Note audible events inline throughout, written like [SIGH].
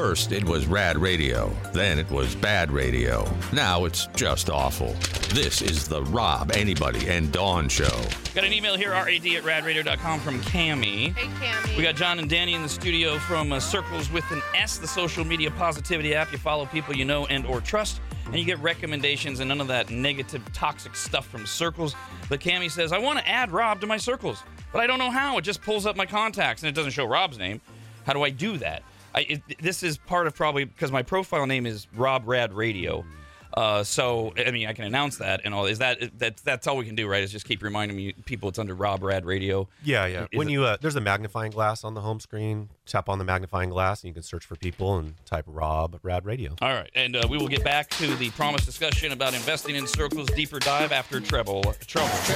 First, it was rad radio. Then it was bad radio. Now it's just awful. This is the Rob, Arnie, and Dawn Show. Got an email here, rad at radradio.com from Cami. Hey, Cammy. We got John and Danny in the studio from uh, Sircles with an S, the social media positivity app. You follow people you know and or trust, and you get recommendations and none of that negative, toxic stuff from Sircles. But Cami says, I want to add Rob to my Sircles, but I don't know how. It just pulls up my contacts and it doesn't show Rob's name. How do I do that? I, it, this is part of probably because my profile name is Rob Rad Radio. Uh, so I mean, I can announce that and all. Is that that that's all we can do, right? Is just keep reminding me people it's under Rob Rad Radio. Yeah, yeah. Is when it- you uh, there's a magnifying glass on the home screen. Tap on the magnifying glass, and you can search for people and type Rob Rad Radio. All right, and uh, we will get back to the promised discussion about investing in Sircles deeper dive after treble trouble.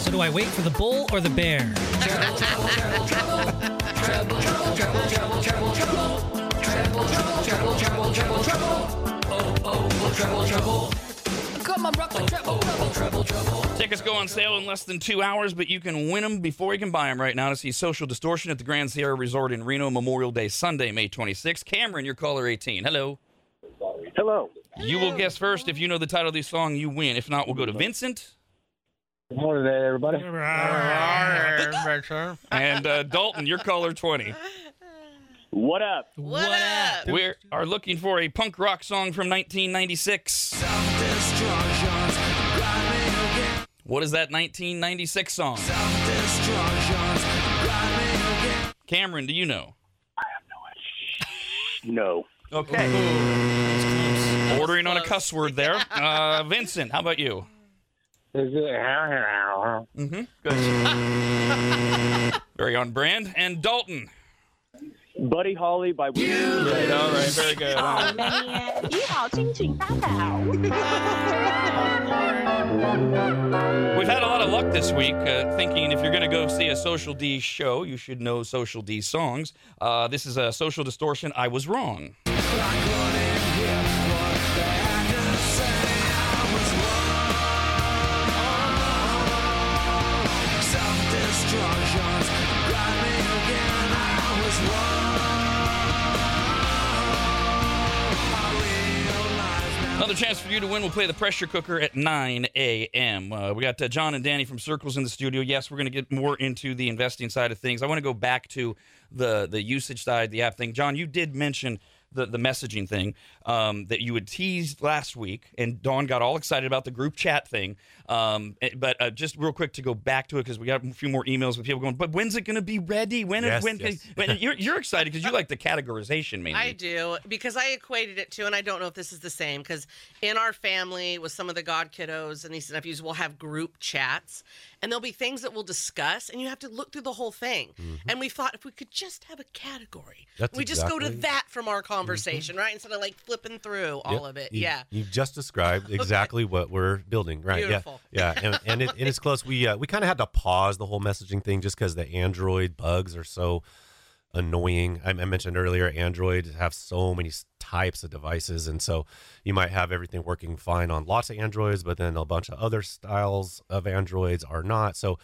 So do I wait for the bull or the bear? Tickets go on sale in less than two hours, but you can win them before you can buy them right now to see Social Distortion at the Grand Sierra Resort in Reno Memorial Day Sunday, May 26th. Cameron, your caller 18. Hello. Hello. You will guess first. If you know the title of the song, you win. If not, we'll go to Vincent Good morning, there, everybody. and uh, Dalton, your caller 20. What up? What, up? We are looking for a punk rock song from 1996. What is that 1996 song? Cameron, do you know? [LAUGHS] No. Okay. Ordering on a cuss word there. Uh, Vincent, how about you? Is it? Mm-hmm. Good. Very on brand. And Dalton. Buddy Holly by. Right, all right, very good. [LAUGHS] 你好，亲请搭好。 We've [LAUGHS] had a lot of luck this week, uh, thinking if you're going to go see a Social D show, you should know Social D songs. Uh, this is a Social Distortion. I was wrong. Another chance for you to win. We'll play the pressure cooker at 9 a.m. Uh, we got uh, John and Danny from Sircles in the studio. Yes, we're going to get more into the investing side of things. I want to go back to the the usage side, the app thing. John, you did mention the, the messaging thing um, that you had teased last week, and Dawn got all excited about the group chat thing. Um, eh, but uh, just real quick to go back to it because we got a few more emails with people going, but when's it going to be ready? When? Yes, when? yes. when you're, you're excited because you like the categorization mainly. I do because I equated it to, and I don't know if this is the same. Because in our family, with some of the god kiddos and nieces and nephews, we'll have group chats, and there'll be things that we'll discuss, and you have to look through the whole thing. And we thought if we could just have a category, That's we just go to that from our conversation, right? Instead of like flipping through all Yep. of it. You- yeah. You just described [LAUGHS] exactly what we're building, right? Beautiful. Yeah, [LAUGHS] yeah, and, and it, it is close. We uh, we kind of had to pause the whole messaging thing just because the Android bugs are so annoying. I, I mentioned earlier, Android have so many types of devices, and so you might have everything working fine on lots of Androids, but then a bunch of other styles of Androids are not. So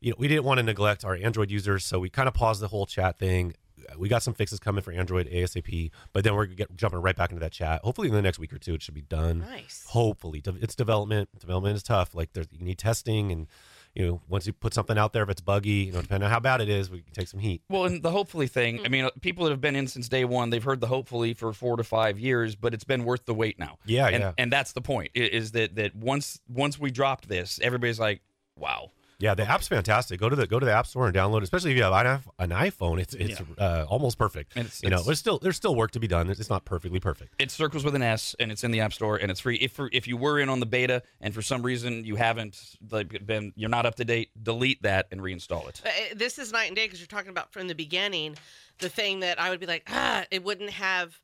you know, we didn't want to neglect our Android users, so we kind of paused the whole chat thing. We got some fixes coming for Android ASAP, but then we're get, jumping right back into that chat. Hopefully, in the next week or two, it should be done. Nice. Hopefully, it's development. Development is tough. Like there's, you need testing, and you know, once you put something out there, if it's buggy, you know, depending on how bad it is, we can take some heat. Well, and the hopefully thing, I hmm. mean, people that have been in since day one, they've heard the hopefully for four to five years, but it's been worth the wait now. Yeah, and, yeah. And that's the point is that that once once we dropped this, everybody's like, wow. Yeah, the app's fantastic. Go to the go to the app store and download. it. Especially if you have an iPhone, it's it's uh, almost perfect. And it's- you know, there's still there's still work to be done. It's not perfectly perfect. It Sircles with an S, and it's in the App Store, and it's free. If for, if you were in on the beta, and for some reason you haven't like been, you're not up to date, delete that and reinstall it. Uh, this is night and day because you're talking about from the beginning the thing that I would be like, ah, it wouldn't have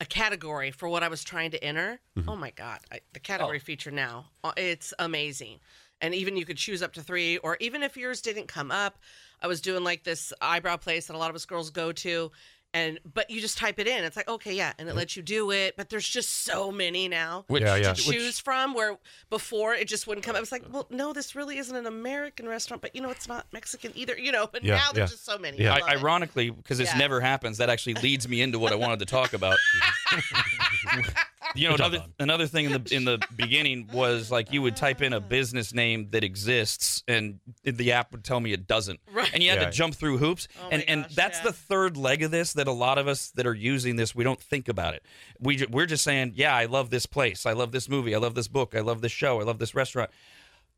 a category for what I was trying to enter. Oh my God. I, the category feature now, uh, it's amazing. And even you could choose up to three, or even if yours didn't come up, I was doing like this eyebrow place that a lot of us girls go to. And but you just type it in. It's like okay, yeah, and it lets you do it. But there's just so many now Which, Yeah, yeah. to choose from. Where before it just wouldn't come. I was like, well, no, this really isn't an American restaurant, but you know, it's not Mexican either. You know, but Yeah, now there's yeah. just so many. Yeah. I I, ironically, because this Yeah. never happens, that actually leads me into what I wanted to talk about. [LAUGHS] [LAUGHS] you know, another another thing in the in the beginning was like you would type in a business name that exists, and the app would tell me it doesn't, Right. and you had Yeah. to jump through hoops. Oh and my and that's yeah. the third leg of this that a lot of us that are using this we don't think about it. We ju- we're just saying, yeah, I love this place, I love this movie, I love this book, I love this show, I love this restaurant.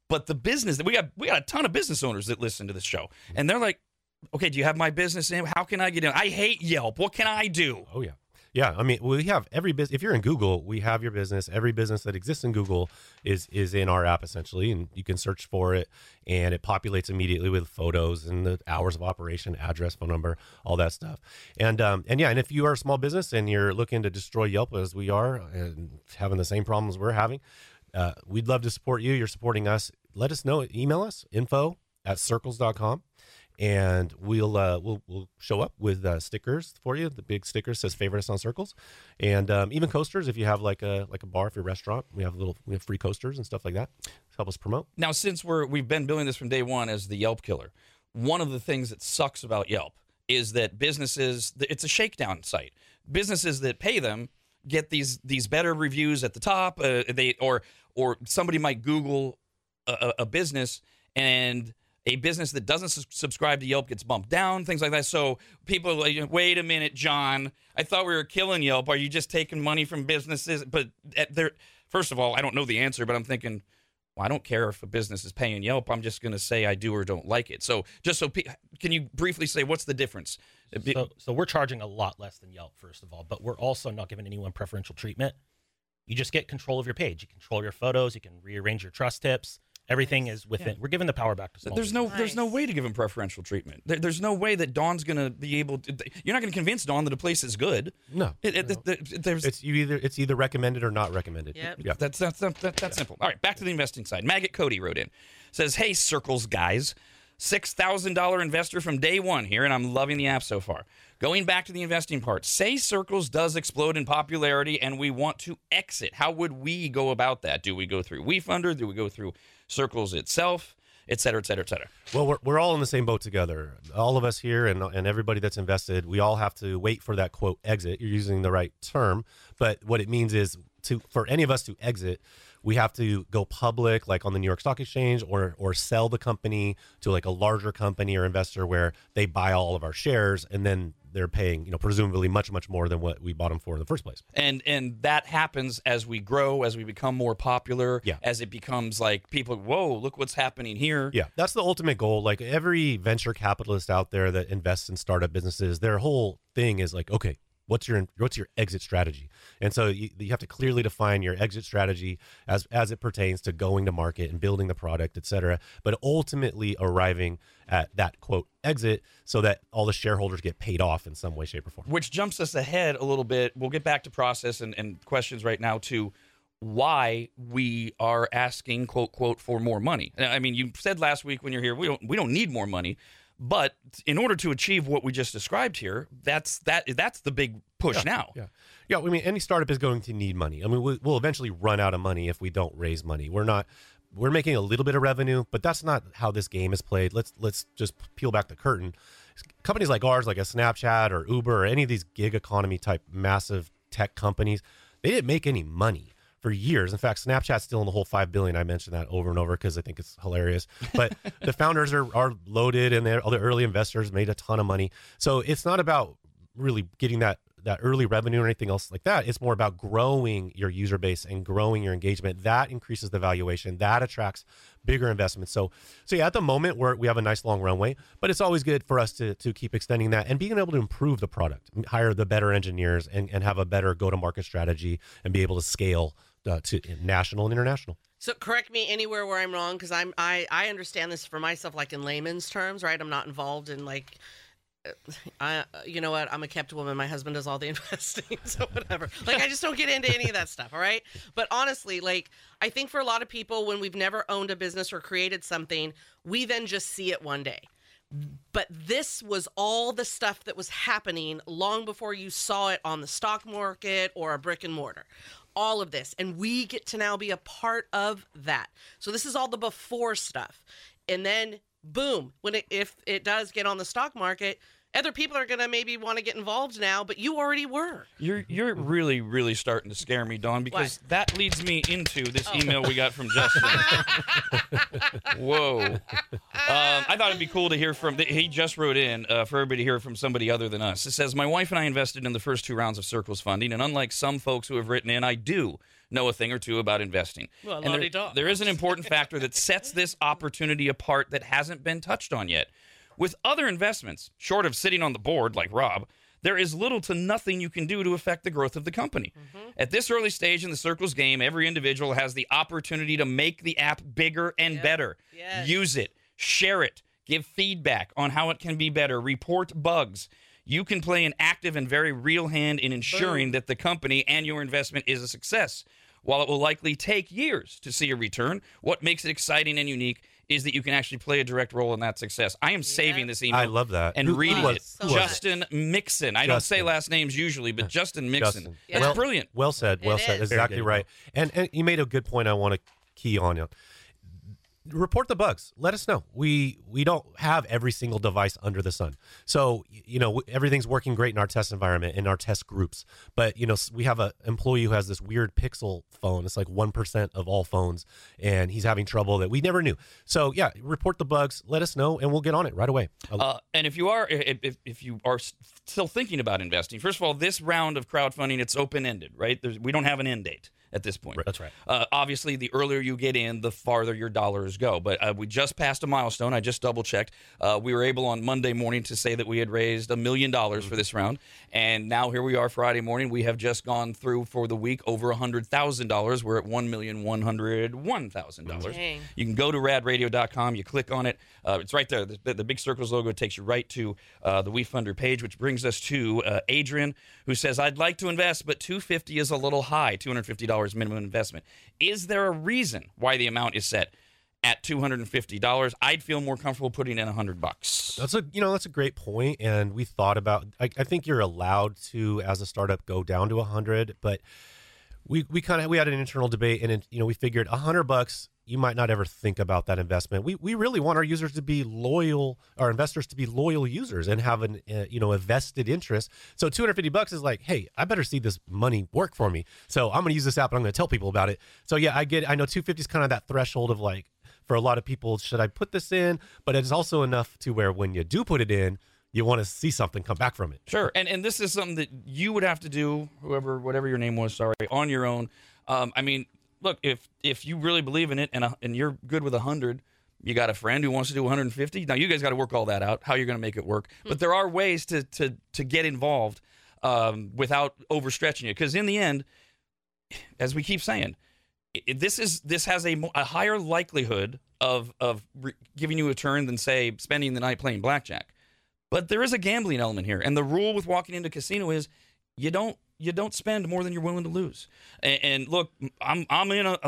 But the business that we got, we got a ton of business owners that listen to this show, and they're like, okay, do you have my business name? How can I get in? I hate Yelp. What can I do? Oh yeah. Yeah, I mean, we have every business. If you're in Google, we have your business. Every business that exists in Google is is in our app essentially, and you can search for it, and it populates immediately with photos and the hours of operation, address, phone number, all that stuff. And um, and yeah, and if you are a small business and you're looking to destroy Yelp as we are, and having the same problems we're having, uh, we'd love to support you. You're supporting us. Let us know. Email us info at sircles.com and we'll uh, we'll we'll show up with uh, stickers for you. The big sticker says "Favorite us on Sircles," and um, even coasters. If you have like a like a bar for your restaurant, we have little we have free coasters and stuff like that. to Help us promote. Now, since we're we've been building this from day one as the Yelp killer, one of the things that sucks about Yelp is that businesses it's a shakedown site. Businesses that pay them get these these better reviews at the top. Uh, they or or somebody might Google a, a business and a business that doesn't sus- subscribe to Yelp gets bumped down, things like that. So people are like, wait a minute, John, I thought we were killing Yelp. Are you just taking money from businesses? But eh, their first of all, I don't know the answer, but I'm thinking, well, I don't care if a business is paying Yelp. I'm just going to say I do or don't like it. So just so, pe- can you briefly say what's the difference? So, so we're charging a lot less than Yelp, first of all, but we're also not giving anyone preferential treatment. You just get control of your page. You control your photos. You can rearrange your trust tips. Everything is within. We're giving the power back to small. There's no, there's no way to give him preferential treatment. There, there's no way that Dawn's going to be able to. You're not going to convince Dawn that a place is good. No, It, it, no. it- there's, it's you either it's either recommended or not recommended. Yep. Yeah. That's that's that's, that's, that's simple. All right, back to the investing side. Maggot Cody wrote in, says, "Hey, Sircles guys, six thousand dollar investor from day one here, and I'm loving the app so far. Going back to the investing part, say Sircles does explode in popularity, and we want to exit. How would we go about that? Do we go through WeFunder? Do we go through Sircles itself, et cetera, et cetera, et cetera? Well, we're, we're all in the same boat together. All of us here and, and everybody that's invested, we all have to wait for that quote exit. You're using the right term, but what it means is to for any of us to exit, we have to go public, like on the New York Stock Exchange, or or sell the company to like a larger company or investor where they buy all of our shares, and then they're paying, you know, presumably much much more than what we bought them for in the first place. and and that happens as we grow as we become more popular Yeah. as it becomes like people whoa look what's happening here Yeah, that's the ultimate goal. Like every venture capitalist out there that invests in startup businesses, their whole thing is like, okay, what's your what's your exit strategy? And so you, you have to clearly define your exit strategy as as it pertains to going to market and building the product, et cetera. But ultimately arriving at that quote exit so that all the shareholders get paid off in some way, shape, or form. which jumps us ahead a little bit we'll get back to process and, and questions right now to why we are asking quote quote for more money i mean you said last week when you're here we don't we don't need more money but in order to achieve what we just described here that's that that's the big push now Yeah. Yeah. I mean, any startup is going to need money. I mean, we- we'll eventually run out of money if we don't raise money. We're not, we're making a little bit of revenue, but that's not how this game is played. Let's, let's just peel back the curtain. Companies like ours, like a Snapchat or Uber or any of these gig economy type massive tech companies, they didn't make any money for years. In fact, Snapchat's still in the whole five billion. I mentioned that over and over because I think it's hilarious. But [LAUGHS] the founders are are loaded, and their other early investors made a ton of money. So it's not about really getting that that early revenue or anything else like that. It's more about growing your user base and growing your engagement. That increases the valuation. That attracts bigger investments. So, so yeah, at the moment we're, we have a nice long runway, but it's always good for us to to keep extending that and being able to improve the product, hire the better engineers, and and have a better go to market strategy and be able to scale uh, to national and international. So correct me anywhere where I'm wrong because I'm I I understand this for myself like in layman's terms, right? I'm not involved in like. uh, I, you know what? I'm a kept woman. My husband does all the [LAUGHS] investing, so whatever. Like, I just don't get into any of that stuff. All right. But honestly, like, I think for a lot of people, when we've never owned a business or created something, we then just see it one day. But this was all the stuff that was happening long before you saw it on the stock market or a brick and mortar. All of this. And we get to now be a part of that. So this is all the before stuff. And then boom, when it if it does get on the stock market, other people are going to maybe want to get involved now, but you already were. You're you're really really starting to scare me, Dawn, because that leads me into this email we got from Justin. [LAUGHS] Whoa! Um, I thought it'd be cool to hear from. He just wrote in uh, for everybody to hear from somebody other than us. It says, "My wife and I invested in the first two rounds of Sircles funding, and unlike some folks who have written in, I do." Know a thing or two about investing. Well, there- there is an important factor that sets this opportunity apart that hasn't been touched on yet. With other investments, short of sitting on the board like Rob, there is little to nothing you can do to affect the growth of the company. Mm-hmm. At this early stage in the Sircles game, every individual has the opportunity to make the app bigger and better. Yes. Use it, share it, give feedback on how it can be better, report bugs. You can play an active and very real hand in ensuring that the company and your investment is a success. While it will likely take years to see a return, what makes it exciting and unique is that you can actually play a direct role in that success. I am saving this email. I love that. And Who- reading who was- it. who was it? Justin Mixon. I don't say last names usually, but Justin Mixon. Justin. That's well, brilliant. Well said. Well It said. is. Exactly right. And and you made a good point. I want to key on it. Report the bugs. Let us know. We we don't have every single device under the sun. So you know everything's working great in our test environment in our test groups. But you know we have a employee who has this weird Pixel phone. It's like one percent of all phones, and he's having trouble that we never knew. So yeah, report the bugs. Let us know, and we'll get on it right away. Uh, and if you are if, if, if you are still thinking about investing, first of all, this round of crowdfunding it's open ended, right? There's, we don't have an end date at this point. That's right. Uh, obviously, the earlier you get in, the farther your dollars go. But uh, we just passed a milestone. I just double checked. Uh, we were able on Monday morning to say that we had raised a million dollars for this round, and now here we are Friday morning. We have just gone through for the week over a hundred thousand dollars. We're at one million one hundred one thousand dollars. You can go to radradio.com. You click on it. Uh, it's right there. The, the big Sircles logo takes you right to uh, the WeFunder page, which brings us to uh, Adrian, who says, "I'd like to invest, but 250 is a little high. $250 minimum investment. Is there a reason why the amount is set at $250? I'd feel more comfortable putting in 100 bucks." That's a you know that's a great point, and we thought about. I, I think you're allowed to, as a startup, go down to a hundred, but we we kind of we had an internal debate, and it, you know we figured a hundred bucks. You might not ever think about that investment. We we really want our users to be loyal, our investors to be loyal users and have an uh, you know a vested interest. So 250 bucks is like, hey, I better see this money work for me. So I'm going to use this app and I'm going to tell people about it. So yeah, I get. I know 250 is kind of that threshold of like for a lot of people, should I put this in? But it's also enough to where when you do put it in, you want to see something come back from it. Sure, and and this is something that you would have to do, whoever, whatever your name was, sorry, on your own. Um, I mean, look, if if you really believe in it and a, and you're good with a hundred, you got a friend who wants to do 150. Now you guys got to work all that out, how you're going to make it work. But there are ways to to to get involved um, without overstretching it, because in the end, as we keep saying, this is this has a, a higher likelihood of of re- giving you a turn than say spending the night playing blackjack. But there is a gambling element here, and the rule with walking into casino is you don't you don't spend more than you're willing to lose. And, and look, I'm I'm in a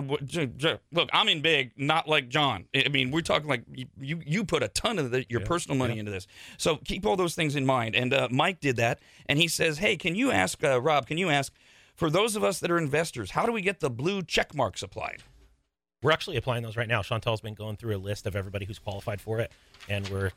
look. I'm in big, not like John. I mean, we're talking like you you, put a ton of the, your personal money into this. So keep all those things in mind. And uh, Mike did that, and he says, "Hey, can you ask uh, Rob? Can you ask for those of us that are investors, how do we get the blue check marks applied?" We're actually applying those right now. Chantel's been going through a list of everybody who's qualified for it, and we're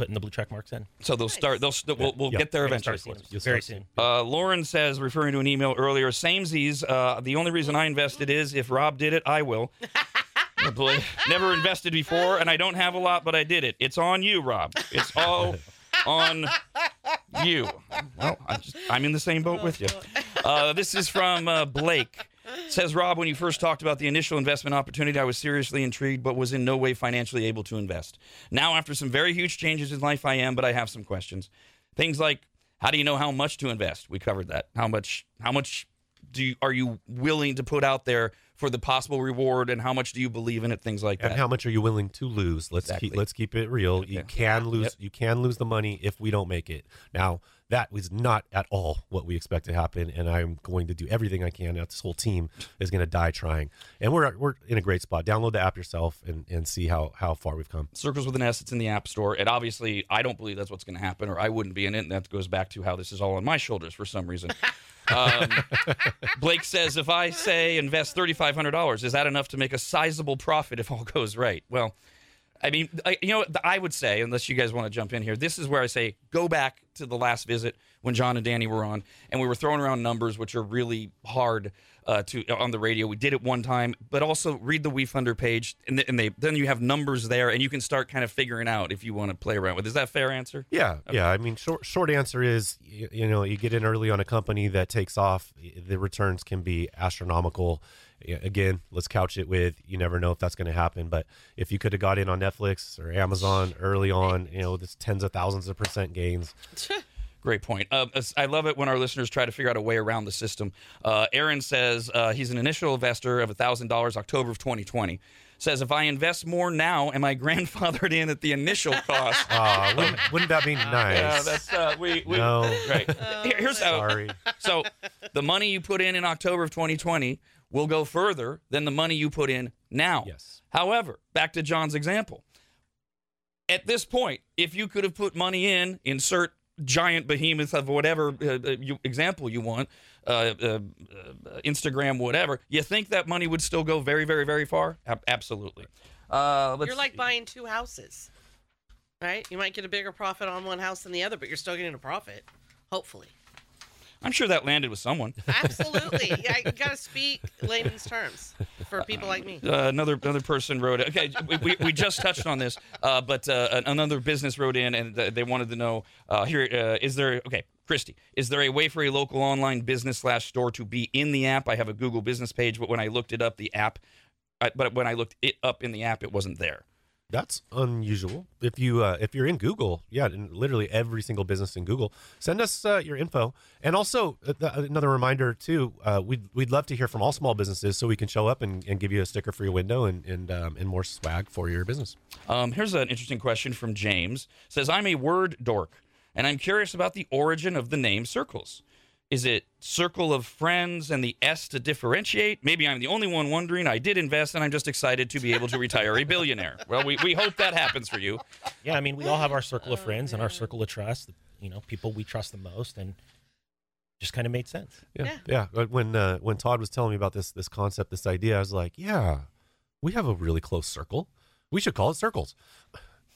putting the blue check marks in. So they'll start. They'll st- we'll, we'll Yeah. get there We're eventually. start You'll very start soon. Uh, Lauren says, referring to an email earlier, samesies. Uh, the only reason I invested is if Rob did it, I will. [LAUGHS] Never invested before, and I don't have a lot, but I did it. It's on you, Rob. It's all on you. Well, I'm, just, I'm in the same boat with you. [LAUGHS] Uh, this is from uh, Blake. Says Rob, when you first talked about the initial investment opportunity, I was seriously intrigued, but was in no way financially able to invest. Now, after some very huge changes in life, I am, but I have some questions. Things like, how do you know how much to invest? We covered that. How much? How much do you, are you willing to put out there for the possible reward and how much do you believe in it, things like And that. And how much are you willing to lose? Let's Exactly. keep let's keep it real. You can lose Yep. you can lose the money if we don't make it. Now that was not at all what we expect to happen, and I'm going to do everything I can. This whole team is going to die trying, and we're we're in a great spot. Download the app yourself and, and see how how far we've come. Circles with an S. It's in the App Store. And obviously, I don't believe that's what's going to happen, or I wouldn't be in it. And that goes back to how this is all on my shoulders for some reason. [LAUGHS] um, [LAUGHS] Blake says, if I say invest $3,500, is that enough to make a sizable profit if all goes right? Well, I mean, I, you know, I would say, unless you guys want to jump in here, this is where I say go back to the last visit when John and Danny were on, and we were throwing around numbers which are really hard uh, to on the radio. We did it one time, but also read the WeFunder page, and, th- and they then you have numbers there, and you can start kind of figuring out if you want to play around with. Is that a fair answer? Yeah, yeah. I mean, short short answer is you, you know you get in early on a company that takes off, the returns can be astronomical. Yeah, Again, let's couch it with you never know if that's going to happen, but if you could have got in on Netflix or Amazon early on, you know, this tens of thousands of percent gains. [LAUGHS] Great point. Uh, I love it when our listeners try to figure out a way around the system. Uh, Aaron says uh, he's an initial investor of $1,000 October of 2020. Says, if I invest more now, am I [LAUGHS] grandfathered in at the initial cost? [LAUGHS] Uh, wouldn't, wouldn't that be nice? yeah, that's, uh, we, we, no, right. Here- here's how, sorry. so the money you put in in October of 2020 will go further than the money you put in now. Yes. However, back to John's example. At this point, if you could have put money in, insert giant behemoth of whatever uh, uh, you, example you want, uh, uh, uh, Instagram, whatever, you think that money would still go very, very, very far? Ab- absolutely. Uh, You're like see. buying two houses, right? You might get a bigger profit on one house than the other, but you're still getting a profit, hopefully. I'm sure that landed with someone. [LAUGHS] Absolutely. yeah, you got to speak layman's terms for people like me. Uh, another another person wrote. It. Okay, we, we, we just touched on this, uh, but uh, another business wrote in and uh, they wanted to know uh, here uh, is there okay, Christy, is there a way for a local online business slash store to be in the app? I have a Google business page, but when I looked it up, the app, I, but when I looked it up in the app, it wasn't there. That's unusual. If you uh, if you're in Google, yeah, literally every single business in Google, send us uh, your info. And also uh, th- another reminder too, uh, we'd we'd love to hear from all small businesses so we can show up and, and give you a sticker for your window and and um, and more swag for your business. Um, here's an interesting question from James. Says I'm a word dork, and I'm curious about the origin of the name Sircles. Is it circle of friends and the S to differentiate? Maybe I'm the only one wondering. I did invest, and I'm just excited to be able to retire a billionaire. Well, we, we hope that happens for you. Yeah, I mean, we all have our circle of friends and our circle of trust. You know, people we trust the most, and just kind of made sense. Yeah, yeah. But When uh, when Todd was telling me about this this concept, this idea, I was like, yeah, we have a really close circle. We should call it Sircles.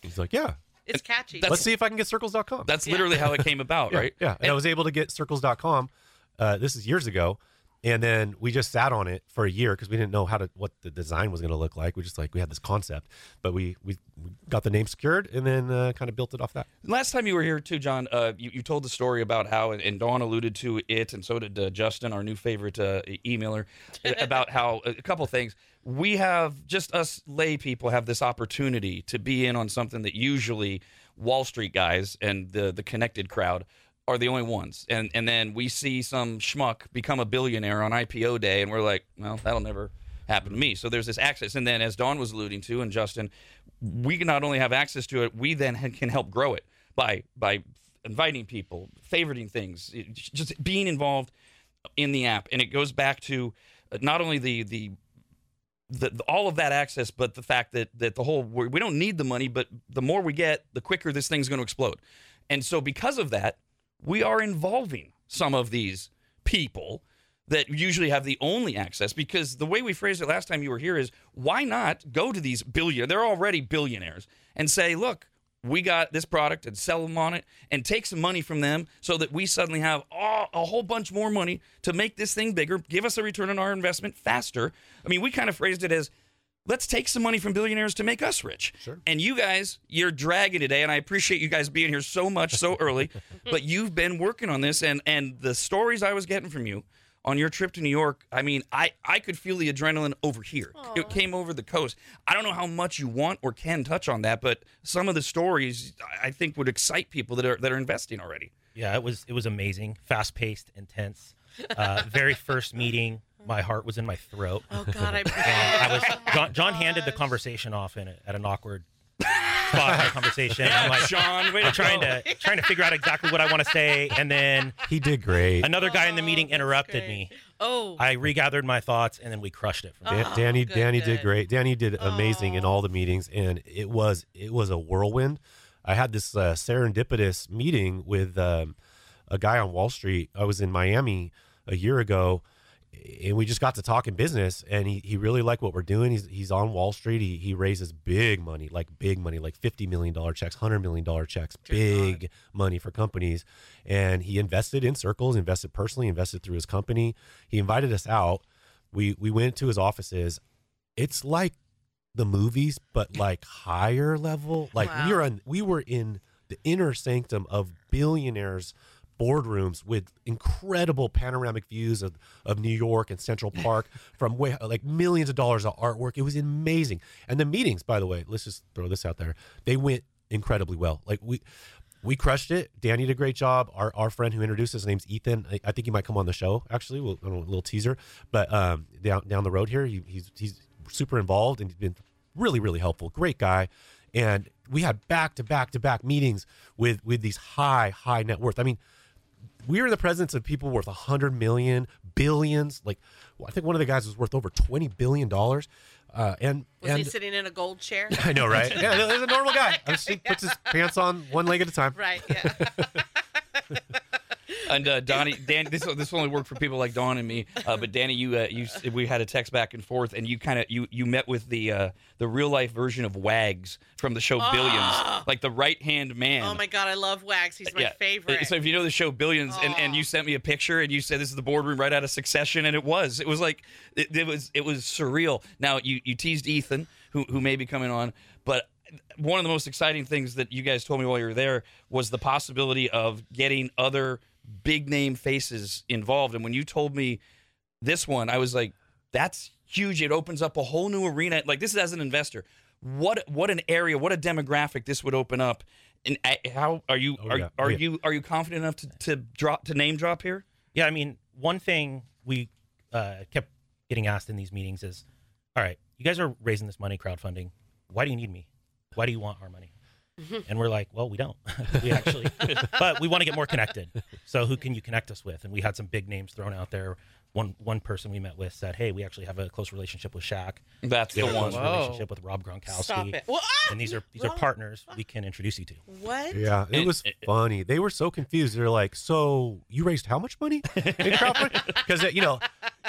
He's like, yeah. It's catchy. That's- Let's see if I can get sircles.com. That's literally how it came [LAUGHS] about, yeah, right? Yeah. And, I was able to get sircles.com. Uh, this is years ago. And then we just sat on it for a year because we didn't know how to what the design was going to look like. We just like we had this concept, but we we, we got the name secured and then uh, kind of built it off that. Last time you were here too, John, uh, you, you told the story about how, and Dawn alluded to it, and so did uh, Justin, our new favorite uh, emailer, [LAUGHS] about how a couple things. We have just us lay people have this opportunity to be in on something that usually Wall Street guys and the the connected crowd are the only ones. And and then we see some schmuck become a billionaire on IPO day, and we're like, well, that'll never happen to me. So there's this access, and then as Dawn was alluding to, and Justin, we can not only have access to it, we then can help grow it by by inviting people, favoriting things, just being involved in the app. And it goes back to uh, not only the the the, the- all of that access, but the fact that that the whole we don't need the money, but the more we get, the quicker this thing's going to explode. And so because of that, we are involving some of these people that usually have the only access because the way we phrased it last time you were here is why not go to these billion they're already billionaires and say look we got this product and sell them on it and take some money from them so that we suddenly have a whole bunch more money to make this thing bigger give us a return on our investment faster. I mean we kind of phrased it as let's take some money from billionaires to make us rich. Sure. And you guys, you're dragging today, and I appreciate you guys being here so much so early. [LAUGHS] but you've been working on this, and and the stories I was getting from you on your trip to New York, I mean, I I could feel the adrenaline over here. It came over the coast. I don't know how much you want or can touch on that, but some of the stories I I think would excite people that are that are investing already. Yeah, it was it was amazing, fast paced, intense. Uh, very first meeting, my heart was in my throat. Oh God, I. [LAUGHS] I was John, John handed the conversation off in a, at an awkward spot in the conversation. I'm like, Sean, way to I'm trying go. to trying to figure out exactly what I want to say, and then He did great. another guy in the Oh, meeting that's interrupted great. me. Oh, I regathered my thoughts, and then we crushed it. From there. Dan- Oh, Danny good, Danny good. did great. Danny did amazing in all the meetings, and it was it was a whirlwind. I had this uh, serendipitous meeting with um, a guy on Wall Street. I was in Miami a year ago, and we just got to talking business. And he, he really liked what we're doing. He's he's on Wall Street. He he raises big money, like big money, like fifty million dollar checks, hundred million dollar checks, big money for companies. And he invested in Sircles, invested personally, invested through his company. He invited us out. We we went to his offices. It's like the movies, but like higher level. Like we were in, we were in the inner sanctum of billionaires boardrooms with incredible panoramic views of, of New York and Central [LAUGHS] Park from way like millions of dollars of artwork. It was amazing. And the meetings, by the way, let's just throw this out there. They went incredibly well. Like we we crushed it. Danny did a great job. Our our friend who introduced us, his name's Ethan. I, I think he might come on the show. Actually, we'll, I don't know, a little teaser. But um, down down the road here, he, he's he's super involved and he's been really really helpful. Great guy. And we had back to back to back meetings with with these high high net worth. I mean, were in the presence of people worth a hundred million, billions. Like I think one of the guys was worth over twenty billion dollars. Uh, and was and he sitting in a gold chair? [LAUGHS] I know, right? Yeah, there's a normal guy. [LAUGHS] He puts his pants on one leg at a time. right. Yeah. [LAUGHS] And uh, [LAUGHS] Donnie, Dan, this this only worked for people like Dawn and me. Uh, but Danny, you uh, you we had a text back and forth, and you kind of you you met with the uh, the real life version of Wags from the show Billions, like the right hand man. Oh my God, I love Wags. He's my favorite. So if you know the show Billions, and, and you sent me a picture, and you said this is the boardroom right out of Succession, and it was. It was like it, it was it was surreal. Now you you teased Ethan, who who may be coming on, but one of the most exciting things that you guys told me while you were there was the possibility of getting other big name faces involved. And when you told me this one, I was like, that's huge. It opens up a whole new arena. Like this is as an investor. What what an area, what a demographic this would open up. And how are you Oh, are, yeah. are Oh, yeah. you are you confident enough to, to drop to name drop here? Yeah, I mean, one thing we uh, kept getting asked in these meetings is, all right, you guys are raising this money, crowdfunding. Why do you need me? Why do you want our money? [LAUGHS] And we're like, well, we don't. [LAUGHS] we actually, [LAUGHS] but we want to get more connected. So who can you connect us with? And we had some big names thrown out there. One one person we met with said, hey, we actually have a close relationship with Shaq. That's We the have a one. close relationship with Rob Gronkowski. Stop it. Well, ah! And these are these are partners we can introduce you to. What? Yeah, it And- was funny. They were so confused. They're like, "So you raised how much money? Because [LAUGHS] you know,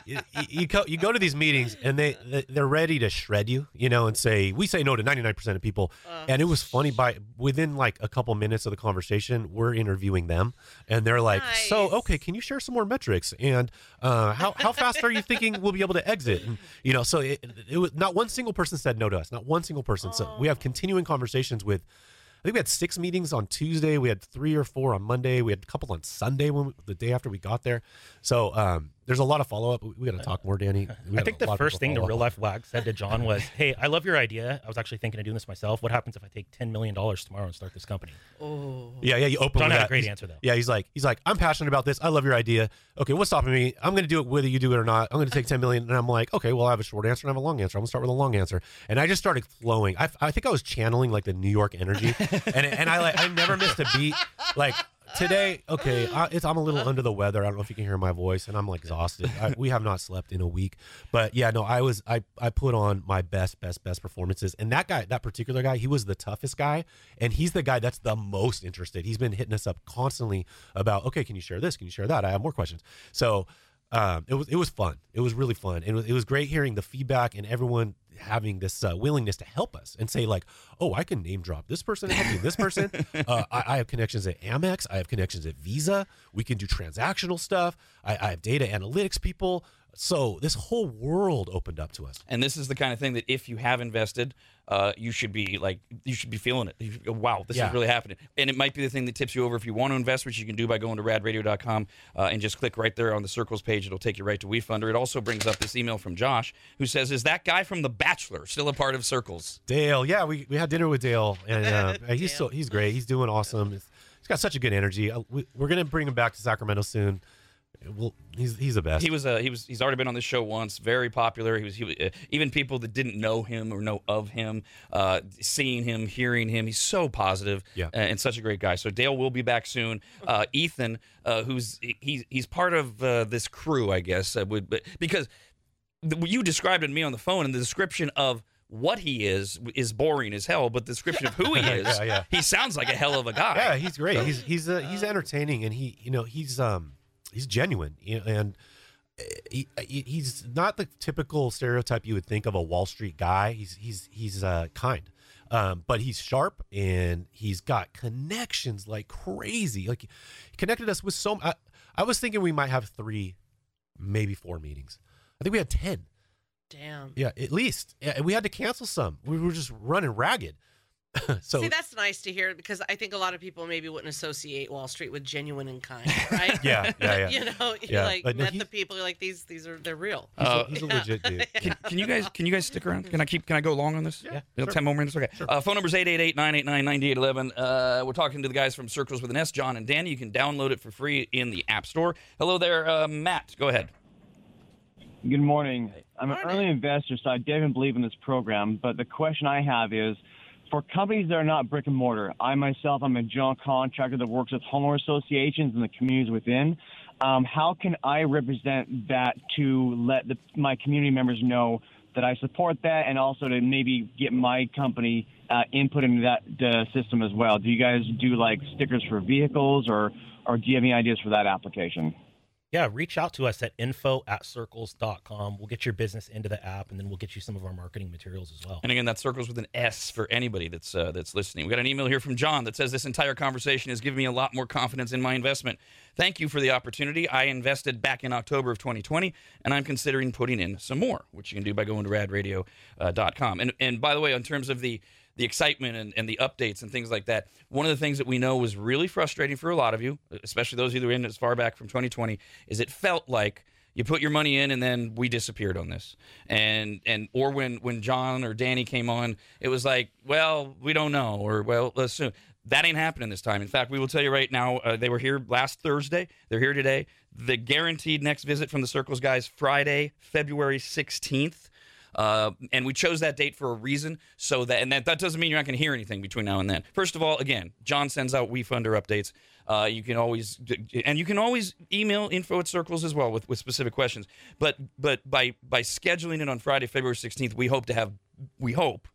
you, you go you go to these meetings and they they- they're ready to shred you, you know, and say we say no to ninety nine percent of people. and it was funny. By within like a couple minutes of the conversation, we're interviewing them, and they're like, "So okay, can you share some more metrics? And uh, how how fast are you thinking we'll be able to exit?" And you know, so it, it was not one single person said no to us. Not one single person. So we have continuing conversations with. I think we had six meetings on Tuesday. We had three or four on Monday. We had a couple on Sunday when we, the day after we got there. So um, there's a lot of follow up. We, we got to talk more, Danny. I think the first thing the real life wag said to John was, [LAUGHS] "Hey, I love your idea. I was actually thinking of doing this myself. What happens if I take ten million dollars tomorrow and start this company?" Oh. Yeah, yeah. You open John with had a that. great He's- answer, though. Yeah, he's like, he's like, I'm passionate about this. I love your idea. Okay, what's stopping me? I'm going to do it whether you do it or not. I'm going to take 10 million, and I'm like, okay, well, I have a short answer and I have a long answer. I'm going to start with a long answer, and I just started flowing. I, I think I was channeling like the New York energy, [LAUGHS] and and I like I never missed a beat. Like today, [LAUGHS] okay, I, it's I'm a little under the weather. I don't know if you can hear my voice, and I'm like exhausted. I, we have not slept in a week, but yeah, no, I was I I put on my best best best performances, and that guy, that particular guy, he was the toughest guy, and he's the guy that's the most interested. He's been hitting us up constantly about, okay, can you share this? Can you share that? I have more questions. So. Um, it was it was fun. It was really fun. It was it was great hearing the feedback and everyone having this uh, willingness to help us and say like, oh, I can name drop this person, help you this person. [LAUGHS] uh, I, I have connections at Amex. I have connections at Visa. We can do transactional stuff. I, I have data analytics people. So this whole world opened up to us. And this is the kind of thing that if you have invested, uh, you should be like you should be feeling it. Should go, wow, this Yeah. is really happening. And it might be the thing that tips you over if you want to invest, which you can do by going to radradio.com uh, and just click right there on the Sircles page. It'll take you right to WeFunder. It also brings up this email from Josh who says, "Is that guy from The Bachelor still a part of Sircles?" Dale, yeah, we, we had dinner with Dale, and uh, [LAUGHS] he's so he's great. He's doing awesome. He's- he's got such a good energy. Uh, we, we're gonna bring him back to Sacramento soon. Well, he's he's the best. He was uh, he was he's already been on this show once. Very popular. He was he was, uh, even people that didn't know him or know of him, uh, seeing him, hearing him. He's so positive, Yeah. uh, and such a great guy. So Dale will be back soon. Uh, Ethan, uh, who's he's he's part of uh, this crew, I guess, uh, would but because the, you described it to me on the phone, and the description of what he is is boring as hell. But the description of who he [LAUGHS] is, Yeah, yeah. he sounds like a hell of a guy. Yeah, he's great. He's he's uh, he's entertaining, and he you know he's um he's genuine, and uh, he, he he's not the typical stereotype you would think of a Wall Street guy. He's he's he's uh, kind, um, but he's sharp and he's got connections like crazy. Like he connected us with so. I, I was thinking we might have three, maybe four meetings. I think we had ten. Damn. Yeah, at least. We had to cancel some. We were just running ragged. [LAUGHS] so See, that's nice to hear because I think a lot of people maybe wouldn't associate Wall Street with genuine and kind, [LAUGHS] right? yeah, yeah, yeah. [LAUGHS] you know, you Yeah, like but met he's- the people, you're like these, these are they're real. He's, Uh, a, he's a legit dude. Can, can you guys can you guys stick around? Can I keep can I go long on this? Yeah, You know, sure. 10 more minutes? Okay. Uh, phone number is 888-989-9811. Uh, we're talking to the guys from Sircles with an S, John and Danny. You can download it for free in the App Store. Hello there, uh, Matt. Go ahead. Good morning. I'm an early investor, so I didn't believe in this program. But the question I have is for companies that are not brick and mortar, I myself, I'm a general contractor that works with homeowner associations and the communities within. Um, how can I represent that to let the, my community members know that I support that and also to maybe get my company uh, input into that uh, system as well? Do you guys do like stickers for vehicles or, or do you have any ideas for that application? Yeah, reach out to us at info at sircles.com. We'll get your business into the app and then we'll get you some of our marketing materials as well. And again, that Sircles with an S for anybody that's uh, that's listening. We got an email here from John that says this entire conversation has given me a lot more confidence in my investment. Thank you for the opportunity. I invested back in October of 2020, and I'm considering putting in some more, which you can do by going to radradio.com. And and by the way, in terms of the the excitement and, and the updates and things like that. One of the things that we know was really frustrating for a lot of you, especially those of you in as far back from 2020, is it felt like you put your money in and then we disappeared on this. And and or when when john or danny came on it was like well we don't know or well let's soon that ain't happening this time. In fact we will tell you right now uh, they were here last thursday. They're here today. The guaranteed next visit from the Sircles guys friday february 16th uh, and we chose that date for a reason. So that and that, that doesn't mean you're not going to hear anything between now and then. First of all again john sends out WeFunder updates. Uh, you can always and you can always email info at sircles as well with, with specific questions. But but by by scheduling it on friday february 16th we hope to have we hope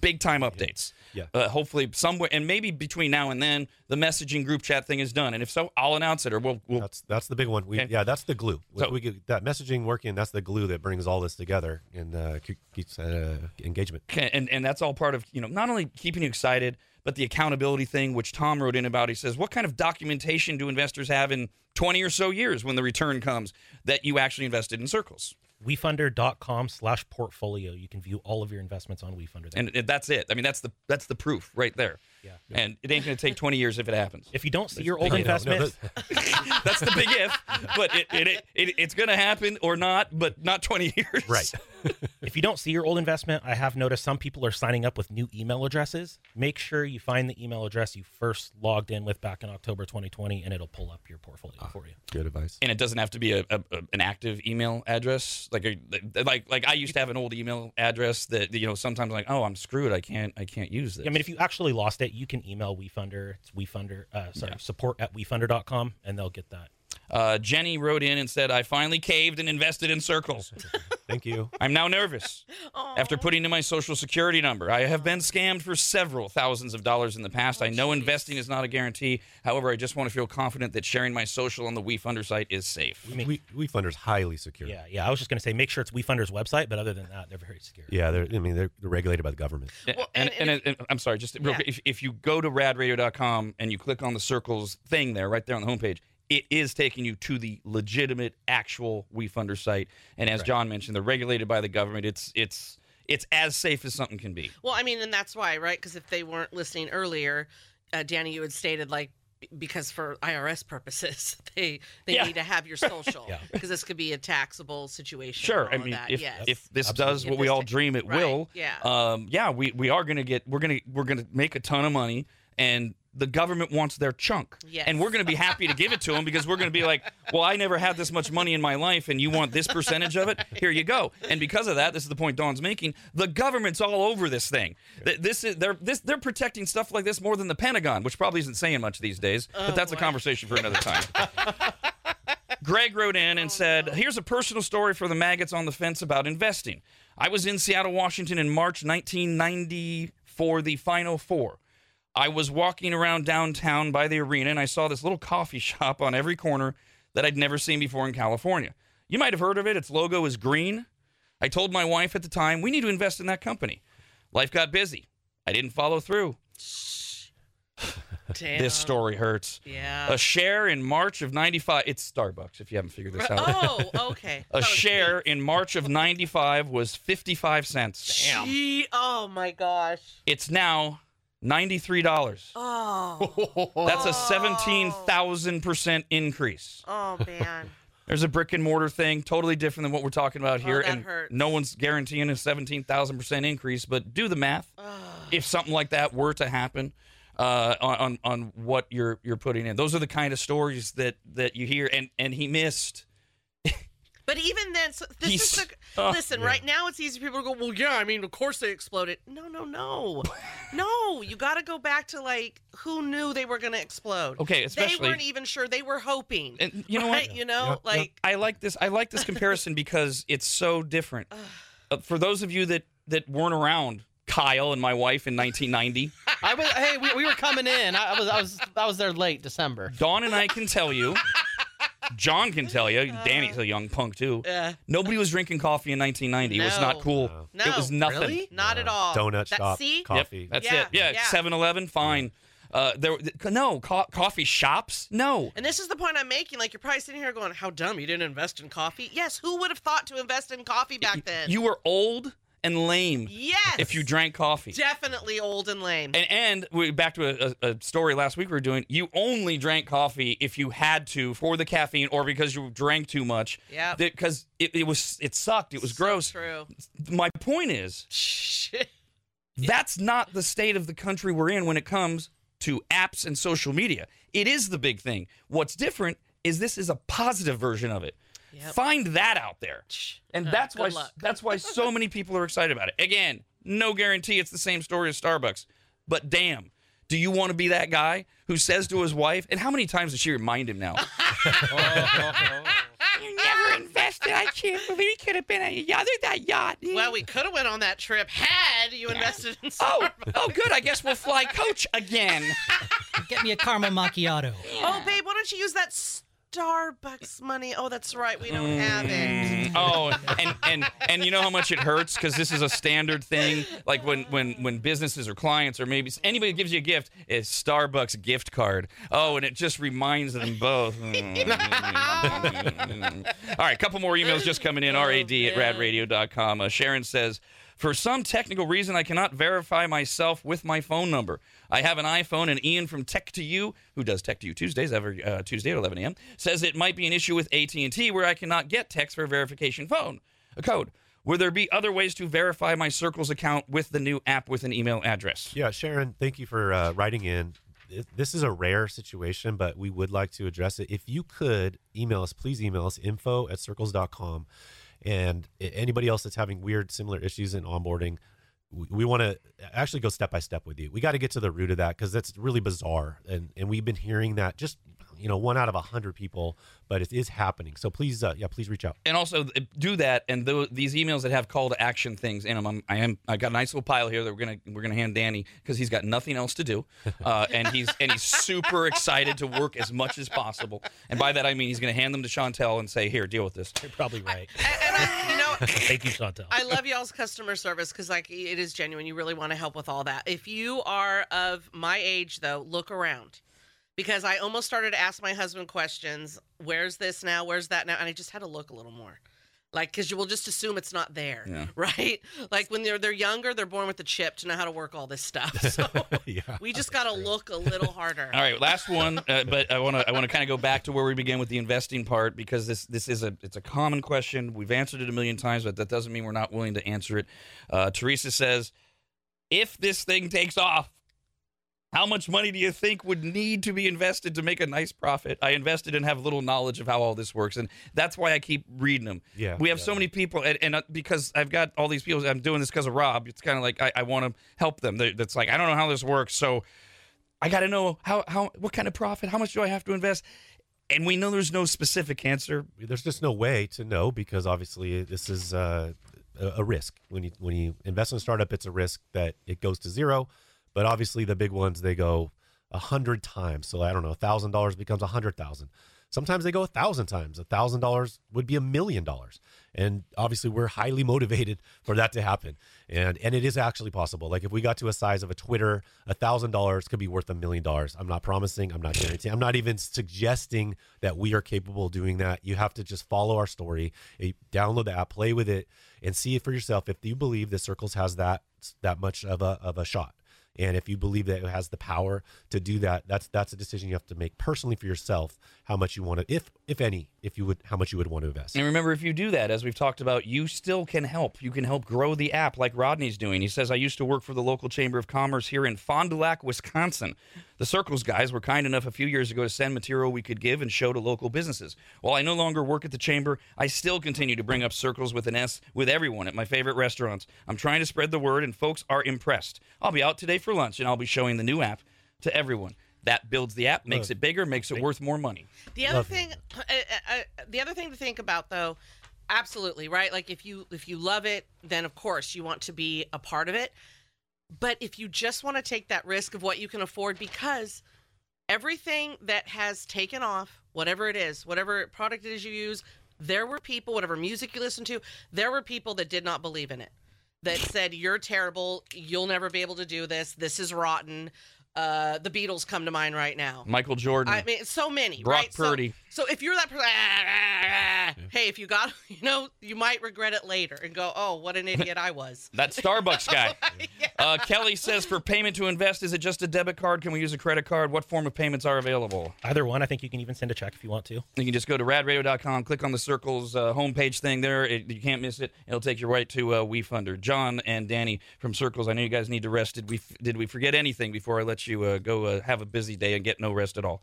big time updates Yeah. uh, hopefully somewhere and maybe between now and then the messaging group chat thing is done and if so i'll announce it or we'll, we'll That's that's the big one. We, Okay. Yeah, that's the glue. So- we get that messaging working. That's the glue that brings all this together and uh, keeps uh, engagement. Okay, and and that's all part of you know not only keeping you excited but the accountability thing which tom wrote in about he says what kind of documentation do investors have in 20 or so years when the return comes that you actually invested in Sircles WeFunder.com slash portfolio. You can view all of your investments on WeFunder. there. and that's it i mean that's the that's the proof right there Yeah. and it ain't going to take 20 years if it happens if you don't see your old No, no, investment, that- [LAUGHS] that's the big if but it, it, it, it it's going to happen or not but not 20 years right. [LAUGHS] if you don't see your old investment, I have noticed some people are signing up with new email addresses. Make sure you find the email address you first logged in with back in October 2020, and it'll pull up your portfolio ah, for you. Good advice. and it doesn't have to be a, a, a- an active email address like a, like like I used to have an old email address that you know sometimes like oh I'm screwed I can't I can't use this I mean, if you actually lost it, you can email WeFunder. It's WeFunder, uh, sorry, support at WeFunder.com, and they'll get that. Uh, Jenny wrote in and said I finally caved and invested in Sircles [LAUGHS] Thank you. I'm now nervous [LAUGHS] after putting in my social security number I have been scammed for several thousands of dollars in the past I know investing is not a guarantee however I just want to feel confident that sharing my social on the WeFunder site is safe We, we, WeFunder's highly secure. Yeah, yeah. I was just going to say make sure it's WeFunder's website, but other than that, they're very secure. Yeah, they're. I mean, they're, they're regulated by the government. Well, and, and- and, and, I'm sorry, just real Yeah. quick, if, if you go to radradio.com and you click on the Sircles thing there, right there on the homepage, it is taking you to the legitimate, actual WeFunder site. And as John mentioned, they're regulated by the government. It's it's it's as safe as something can be. Well, I mean, and that's why, right? Because if they weren't listening earlier, uh, Danny, you had stated like because for IRS purposes, [LAUGHS] they they Yeah. need to have your social [LAUGHS] Yeah. because this could be a taxable situation. Sure, and I all mean, that. if yes. if this Absolutely. does If what we all ta- dream it right, will, yeah. um, yeah, we, we are gonna get we're gonna we're gonna make a ton of money and the government wants their chunk. Yes. And we're going to be happy to give it to them because we're going to be like, well, I never had this much money in my life and you want this percentage of it? Here you go. And because of that, this is the point Dawn's making, the government's all over this thing. Th- This is they're this they're protecting stuff like this more than the Pentagon, which probably isn't saying much these days, oh, but that's a conversation for another time. [LAUGHS] Greg wrote in and oh, said, Here's a personal story for the maggots on the fence about investing. I was in Seattle, Washington in March 1990 for the Final Four. I was walking around downtown by the arena and I saw this little coffee [LAUGHS] shop on every corner that I'd never seen before in California. You might have heard of it. Its logo is green. I told my wife at the time, we need to invest in that company. Life got busy. I didn't follow through. [LAUGHS] Damn. This story hurts. Yeah. A share in March of 95. It's Starbucks, if you haven't figured this out. Oh, [LAUGHS] okay. A share in March of 95 was 55 cents. Gee, oh my gosh. It's now $93. Oh. That's a 17,000% increase. Oh man. [LAUGHS] There's a brick and mortar thing, totally different than what we're talking about here. that and hurts. no one's guaranteeing a 17,000% increase, but do the math. if something like that were to happen, uh, on, on on what you're you're putting in, those are the kind of stories that that you hear. And and he missed. But even then, so this He's- is the [LAUGHS] oh, listen. Right now, it's easy for people to go. Well, yeah, I mean, of course they exploded. No, no, no, [LAUGHS] no. You got to go back to like who knew they were going to explode. Okay, especially they weren't even sure. They were hoping. And you know right? [LAUGHS] what? You know, Yep, yep. like I like this. I like this comparison because it's so different. Uh, for those of you that that weren't around, Kyle and my wife in 1990, I was. Hey, we, we were coming in. I, I was. I was. I was there late December. Dawn and I can tell you. John can tell you. Danny's a young punk too. uh, Nobody was drinking coffee in 1990. It was not cool. No. It was nothing. Really? not at all. Donut that, shop, See, coffee. Yep, that's Yeah, it. Yeah, yeah. 7-Eleven, fine. Uh, there, no co- coffee shops. No. And this is the point I'm making. Like you're probably sitting here going, "How dumb! You didn't invest in coffee." Yes, who would have thought to invest in coffee back then? You were old and lame yes. if you drank coffee. Definitely old and lame. And, and we back to a, a, story last week we were doing. You only drank coffee if you had to for the caffeine or because you drank too much. Yeah. Because it, it was it sucked. It was So gross. True. My point is Shit. that's not the state of the country we're in when it comes to apps and social media. It is the big thing. What's different is this is a positive version of it. Yep. Find that out there. And Uh, that's why luck. [LAUGHS] that's why so many people are excited about it. Again, no guarantee it's the same story as Starbucks. But damn, do you want to be that guy who says to his wife, and how many times does she remind him now? [LAUGHS] you never invested. I can't believe you could have been a other that yacht. Well, we could have went on that trip had you invested in Oh, Starbucks. oh, good. I guess we'll fly coach again. [LAUGHS] Get me a caramel macchiato. Oh, babe, why don't you use that Starbucks money? Oh, that's right. We don't have it. Oh, and and and you know how much it hurts because this is a standard thing. Like when when when businesses or clients or maybe anybody gives you a gift, it's Starbucks gift card. Oh, and it just reminds them both. [LAUGHS] All right, a couple more emails just coming in. Rad at radradio.com. Uh, Sharon says. For some technical reason, I cannot verify myself with my phone number. I have an iPhone, and Ian from Tech to You, who does Tech to You Tuesdays every uh, Tuesday at 11 a.m., says it might be an issue with AT&T where I cannot get text for verification phone, a code. Will there be other ways to verify my Sircles account with the new app with an email address? Yeah, Sharon, thank you for uh, writing in. This is a rare situation, but we would like to address it. If you could email us, please email us info at sircles.com. And anybody else that's having weird, similar issues in onboarding, we, we want to actually go step by step with you. We got to get to the root of that because that's really bizarre. And, and we've been hearing that just, you know, one out of a hundred people, but it is happening. So please, uh, yeah, please reach out. and also uh, do that. And tho- these emails that have call to action things in them, I'm, I am. I got a nice little pile here that we're gonna we're gonna hand Danny because he's got nothing else to do, [LAUGHS] uh, and he's and he's super excited to work as much as possible. And by that I mean he's gonna hand them to Chantel and say, "Here, deal with this." You're probably right. And, and I, you know, [LAUGHS] Thank you, Chantel. I love y'all's customer service because like it is genuine. You really want to help with all that. If you are of my age though, look around. Because I almost started to ask my husband questions. Where's this now? Where's that now? And I just had to look a little more. Like, because you will just assume it's not there, Yeah. [LAUGHS] right? Like when they're they're younger, they're born with the chip to know how to work all this stuff. [LAUGHS] So yeah. we just got to look a little harder. All right, last one, uh, but I want to I want to kind of go back to where we began with the investing part because this this is a it's a common question. We've answered it a million times, but that doesn't mean we're not willing to answer it. Uh, Teresa says, if this thing takes off, How much money do you think would need to be invested to make a nice profit? I invested and have little knowledge of how all this works, and that's why I keep reading them. Yeah, we have yeah. so many people, and, and uh, because I've got all these people, I'm doing this because of Rob. It's kind of like I, I want to help them. That's like I don't know how this works, so I got to know how how what kind of profit, how much do I have to invest? And we know there's no specific answer. there's just no way to know because obviously this is uh, a, a risk when you when you invest in a startup it's a risk that it goes to zero but obviously the big ones they go a hundred times. So i don't know a thousand dollars becomes a hundred thousand. Sometimes they go a thousand times. A thousand dollars would be a million dollars. And obviously we're highly motivated [LAUGHS] for that to happen. And and it is actually possible. Like if we got to a size of a twitter a thousand dollars could be worth a million dollars. I'm not promising. I'm not guaranteeing. I'm not even suggesting that we are capable of doing that. You have to just follow our story download the app play with it and see for yourself if you believe that sircles has that that much of a of a shot and if you believe that it has the power to do that that's that's a decision you have to make personally for yourself how much you want to if if any if you would how much you would want to invest And remember, if you do that, as we've talked about, you still can help. You can help grow the app like Rodney's doing. He says, I used to work for the local Chamber of Commerce here in Fond du Lac, Wisconsin. The Sircles guys were kind enough a few years ago to send material we could give and show to local businesses. While I no longer work at the Chamber, I still continue to bring up Sircles with an S with everyone at my favorite restaurants. I'm trying to spread the word, and folks are impressed. I'll be out today for lunch, and I'll be showing the new app to everyone. That builds the app, makes it bigger, makes it worth more money. The other thing, uh, uh, uh, the other thing to think about though, absolutely right. Like if you if you love it, then of course you want to be a part of it. But if you just want to take that risk of what you can afford, because everything that has taken off, whatever it is, whatever product it is you use, there were people, whatever music you listen to, there were people that did not believe in it. That said, you're terrible. You'll never be able to do this. This is rotten. Uh, the Beatles come to mind right now. Michael Jordan. I mean, so many, Brock right? Purdy. So, if you're that person, ah, ah, ah, hey, if you got, [LAUGHS] you know, you might regret it later and go, oh, what an idiot I was. [LAUGHS] That Starbucks [LAUGHS] guy. uh, Kelly says for payment to invest, is it just a debit card? Can we use a credit card? What form of payments are available? Either one. I think you can even send a check if you want to. You can just go to radradio.com, click on the sircles uh, homepage thing there. It, you can't miss it. It'll take you right to uh, WeFunder. John and Danny from Sircles. I know you guys need to rest. Did we did we forget anything before I let you uh, go uh, have a busy day and get no rest at all?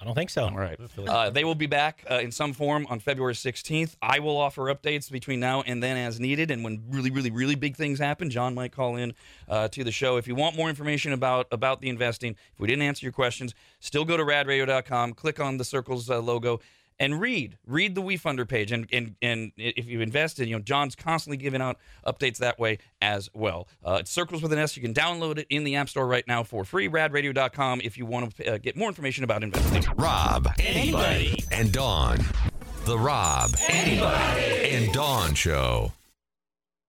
I don't think so. All right. Uh, they will be back uh, in some form on February 16th. I will offer updates between now and then as needed. And when really, really, really big things happen, John might call in uh, to the show. If you want more information about about the investing, if we didn't answer your questions, still go to radradio.com, click on the Sircles uh, logo. And read, read the WeFunder page, and and and if you've invested, you know John's constantly giving out updates that way as well. Uh, it's Sircles with an S. You can download it in the App Store right now for free. Radradio.com if you want to uh, get more information about investing. Rob, Arnie, and Dawn. The Rob, Arnie, and Dawn Show.